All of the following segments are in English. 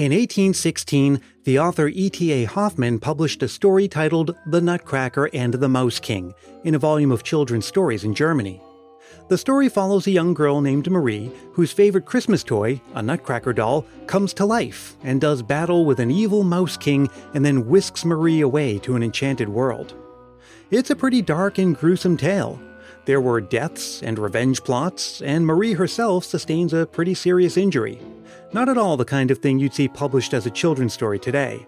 In 1816, the author E.T.A. Hoffmann published a story titled The Nutcracker and the Mouse King in a volume of children's stories in Germany. The story follows a young girl named Marie whose favorite Christmas toy, a Nutcracker doll, comes to life and does battle with an evil Mouse King and then whisks Marie away to an enchanted world. It's a pretty dark and gruesome tale. There were deaths and revenge plots, and Marie herself sustains a pretty serious injury. Not at all the kind of thing you'd see published as a children's story today.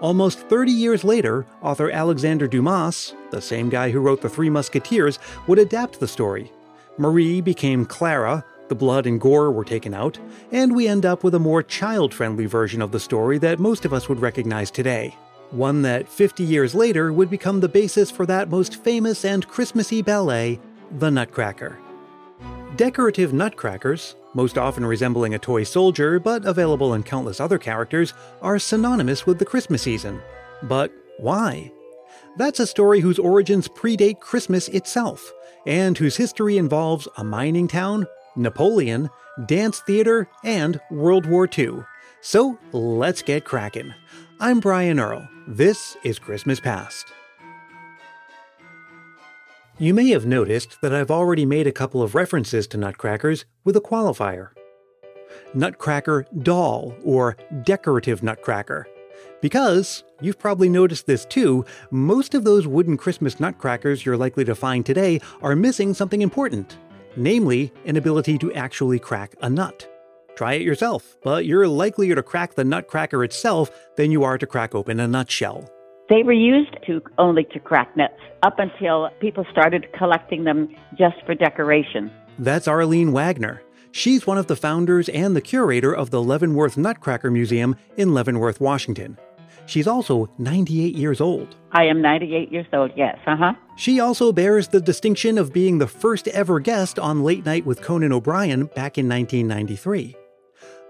Almost 30 years later, author Alexander Dumas, the same guy who wrote The Three Musketeers, would adapt the story. Marie became Clara, the blood and gore were taken out, and we end up with a more child friendly version of the story that most of us would recognize today. One that 50 years later would become the basis for that most famous and Christmassy ballet, The Nutcracker. Decorative nutcrackers, most often resembling a toy soldier but available in countless other characters, are synonymous with the Christmas season. But why? That's a story whose origins predate Christmas itself, and whose history involves a mining town, Napoleon, dance theater, and World War II. So let's get cracking. I'm Brian Earl. This is Christmas Past. You may have noticed that I've already made a couple of references to nutcrackers with a qualifier. Nutcracker doll or decorative nutcracker. Because, you've probably noticed this too, most of those wooden Christmas nutcrackers you're likely to find today are missing something important, namely, an ability to actually crack a nut. Try it yourself, but you're likelier to crack the nutcracker itself than you are to crack open a nutshell. They were used to only to crack nuts up until people started collecting them just for decoration. That's Arlene Wagner. She's one of the founders and the curator of the Leavenworth Nutcracker Museum in Leavenworth, Washington. She's also 98 years old. I am 98 years old, yes, uh huh. She also bears the distinction of being the first ever guest on Late Night with Conan O'Brien back in 1993.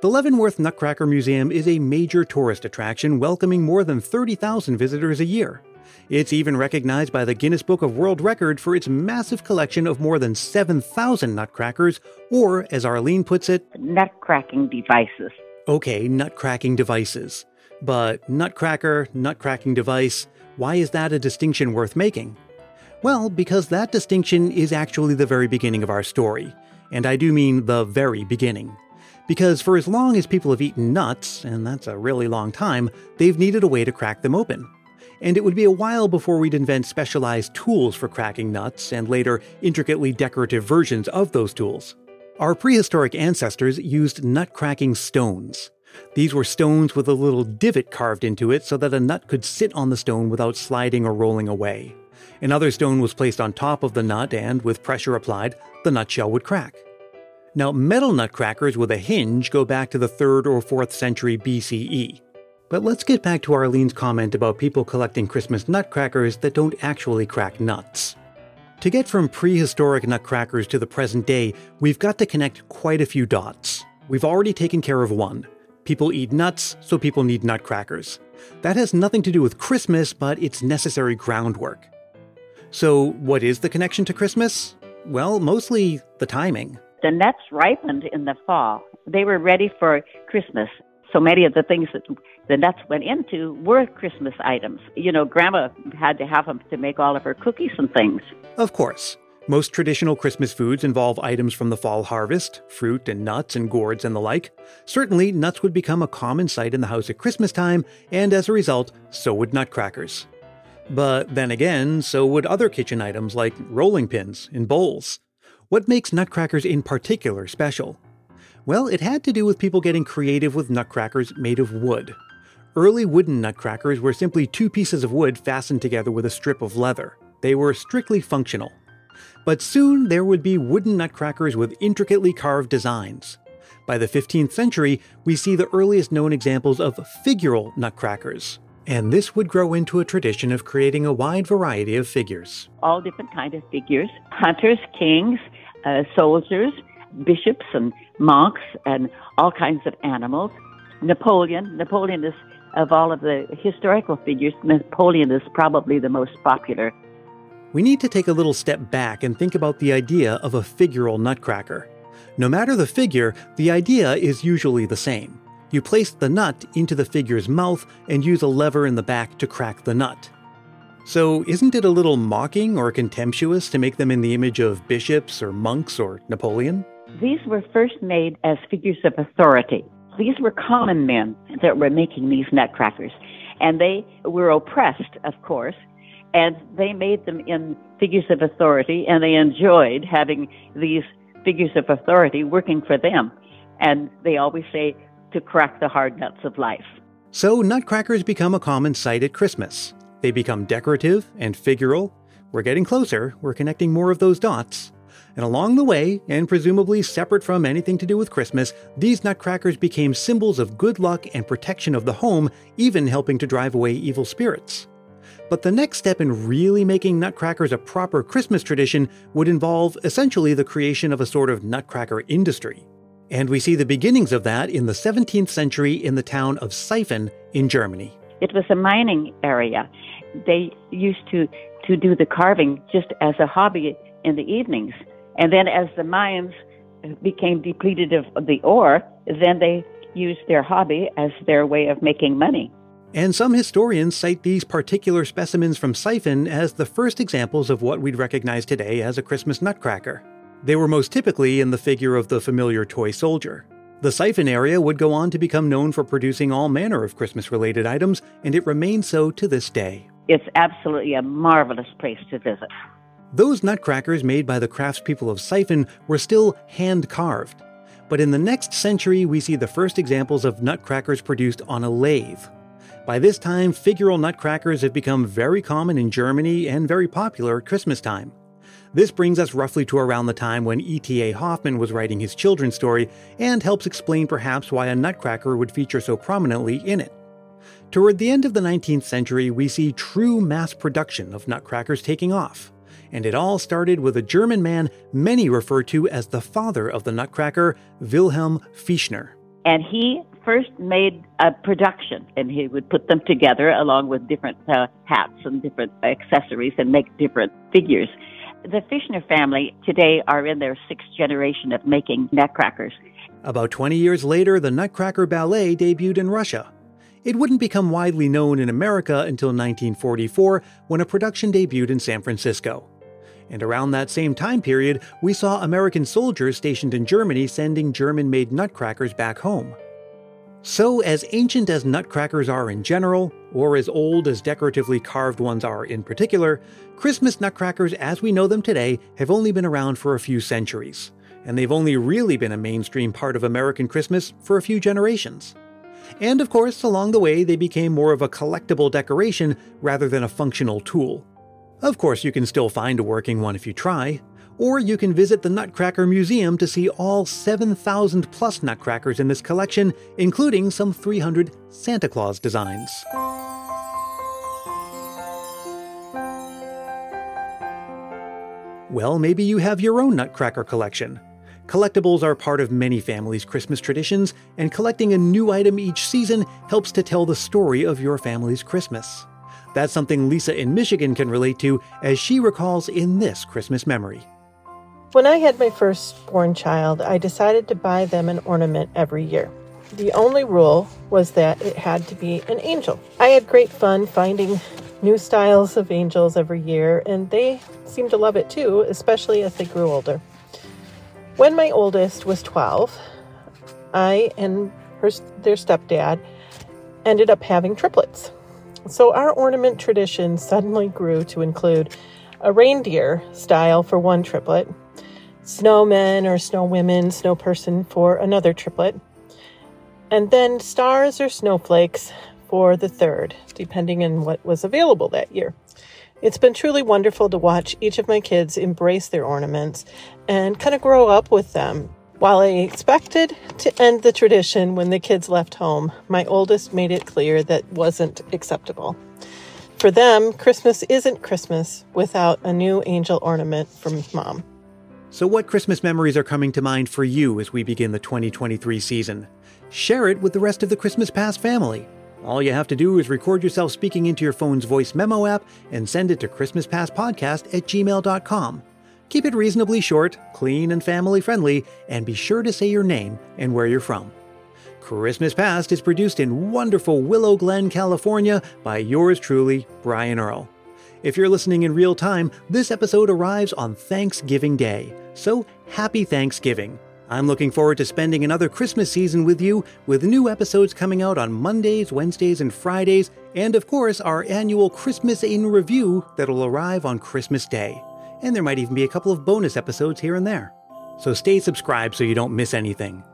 The Leavenworth Nutcracker Museum is a major tourist attraction welcoming more than 30,000 visitors a year. It's even recognized by the Guinness Book of World Record for its massive collection of more than 7,000 nutcrackers, or, as Arlene puts it, nutcracking devices. Okay, nutcracking devices. But nutcracker, nutcracking device, why is that a distinction worth making? Well, because that distinction is actually the very beginning of our story. And I do mean the very beginning. Because for as long as people have eaten nuts, and that's a really long time, they've needed a way to crack them open. And it would be a while before we'd invent specialized tools for cracking nuts, and later intricately decorative versions of those tools. Our prehistoric ancestors used nut cracking stones. These were stones with a little divot carved into it so that a nut could sit on the stone without sliding or rolling away. Another stone was placed on top of the nut, and with pressure applied, the nutshell would crack. Now, metal nutcrackers with a hinge go back to the 3rd or 4th century BCE. But let's get back to Arlene's comment about people collecting Christmas nutcrackers that don't actually crack nuts. To get from prehistoric nutcrackers to the present day, we've got to connect quite a few dots. We've already taken care of one. People eat nuts, so people need nutcrackers. That has nothing to do with Christmas, but it's necessary groundwork. So, what is the connection to Christmas? Well, mostly the timing. The nuts ripened in the fall. They were ready for Christmas. So many of the things that the nuts went into were Christmas items. You know, Grandma had to have them to make all of her cookies and things. Of course. Most traditional Christmas foods involve items from the fall harvest, fruit and nuts and gourds and the like. Certainly, nuts would become a common sight in the house at Christmas time, and as a result, so would nutcrackers. But then again, so would other kitchen items like rolling pins and bowls. What makes nutcrackers in particular special? Well, it had to do with people getting creative with nutcrackers made of wood. Early wooden nutcrackers were simply two pieces of wood fastened together with a strip of leather. They were strictly functional. But soon there would be wooden nutcrackers with intricately carved designs. By the 15th century, we see the earliest known examples of figural nutcrackers. And this would grow into a tradition of creating a wide variety of figures. All different kind of figures. Hunters, kings, uh, soldiers, bishops, and monks, and all kinds of animals. Napoleon. Napoleon is, of all of the historical figures, Napoleon is probably the most popular. we need to take a little step back and think about the idea of a figural nutcracker. No matter the figure, the idea is usually the same. You place the nut into the figure's mouth and use a lever in the back to crack the nut. So, isn't it a little mocking or contemptuous to make them in the image of bishops or monks or Napoleon? These were first made as figures of authority. These were common men that were making these nutcrackers. And they were oppressed, of course, and they made them in figures of authority, and they enjoyed having these figures of authority working for them. And they always say to crack the hard nuts of life. So, nutcrackers become a common sight at Christmas. They become decorative and figural. We're getting closer, we're connecting more of those dots. And along the way, and presumably separate from anything to do with Christmas, these nutcrackers became symbols of good luck and protection of the home, even helping to drive away evil spirits. But the next step in really making nutcrackers a proper Christmas tradition would involve essentially the creation of a sort of nutcracker industry. And we see the beginnings of that in the 17th century in the town of Seiffen in Germany. It was a mining area. They used to, to do the carving just as a hobby in the evenings. And then as the mines became depleted of the ore, then they used their hobby as their way of making money. And some historians cite these particular specimens from Seiffen as the first examples of what we'd recognize today as a Christmas nutcracker. They were most typically in the figure of the familiar toy soldier. The Seiffen area would go on to become known for producing all manner of Christmas related items, and it remains so to this day. It's absolutely a marvelous place to visit. Those nutcrackers made by the craftspeople of Seiffen were still hand carved. But in the next century, we see the first examples of nutcrackers produced on a lathe. By this time, figural nutcrackers have become very common in Germany and very popular at Christmas time. This brings us roughly to around the time when E.T.A. Hoffmann was writing his children's story and helps explain perhaps why a nutcracker would feature so prominently in it. Toward the end of the 19th century, we see true mass production of nutcrackers taking off. And it all started with a German man many refer to as the father of the nutcracker, Wilhelm Füchtner. And he first made a production, and he would put them together along with different uh, hats and different accessories and make different figures. The Füchtner family today are in their sixth generation of making nutcrackers. About 20 years later, the Nutcracker Ballet debuted in Russia. It wouldn't become widely known in America until 1944 when a production debuted in San Francisco. And around that same time period, we saw American soldiers stationed in Germany sending German made nutcrackers back home. So, as ancient as nutcrackers are in general, or as old as decoratively carved ones are in particular, Christmas nutcrackers as we know them today have only been around for a few centuries, and they've only really been a mainstream part of American Christmas for a few generations. And of course, along the way, they became more of a collectible decoration rather than a functional tool. Of course, you can still find a working one if you try, or you can visit the Nutcracker Museum to see all 7,000 plus nutcrackers in this collection, including some 300 Santa Claus designs. Well, maybe you have your own nutcracker collection. Collectibles are part of many families' Christmas traditions, and collecting a new item each season helps to tell the story of your family's Christmas. That's something Lisa in Michigan can relate to as she recalls in this Christmas memory. When I had my firstborn child, I decided to buy them an ornament every year. The only rule was that it had to be an angel. I had great fun finding new styles of angels every year, and they seemed to love it too, especially as they grew older. When my oldest was 12, I and her, their stepdad ended up having triplets. So our ornament tradition suddenly grew to include a reindeer style for one triplet, snowmen or snow women, snow person for another triplet, and then stars or snowflakes for the third, depending on what was available that year. It's been truly wonderful to watch each of my kids embrace their ornaments and kind of grow up with them. While I expected to end the tradition when the kids left home, my oldest made it clear that wasn't acceptable. For them, Christmas isn't Christmas without a new angel ornament from mom. So, what Christmas memories are coming to mind for you as we begin the 2023 season? Share it with the rest of the Christmas Past family. All you have to do is record yourself speaking into your phone's voice memo app and send it to ChristmasPastPodcast at gmail.com. Keep it reasonably short, clean, and family friendly, and be sure to say your name and where you're from. Christmas Past is produced in wonderful Willow Glen, California by yours truly, Brian Earl. If you're listening in real time, this episode arrives on Thanksgiving Day. So happy Thanksgiving. I'm looking forward to spending another Christmas season with you, with new episodes coming out on Mondays, Wednesdays, and Fridays, and of course, our annual Christmas in Review that'll arrive on Christmas Day. And there might even be a couple of bonus episodes here and there. So stay subscribed so you don't miss anything.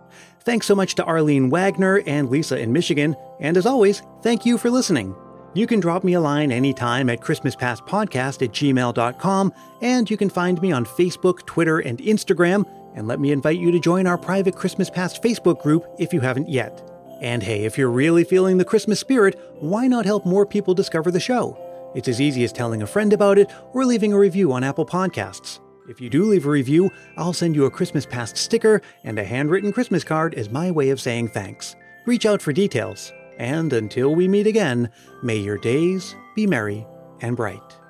Thanks so much to Arlene Wagner and Lisa in Michigan, and as always, thank you for listening. You can drop me a line anytime at ChristmasPastPodcast at gmail.com, and you can find me on Facebook, Twitter, and Instagram and let me invite you to join our private Christmas Past Facebook group if you haven't yet. And hey, if you're really feeling the Christmas spirit, why not help more people discover the show? It's as easy as telling a friend about it or leaving a review on Apple Podcasts. If you do leave a review, I'll send you a Christmas Past sticker and a handwritten Christmas card as my way of saying thanks. Reach out for details. And until we meet again, may your days be merry and bright.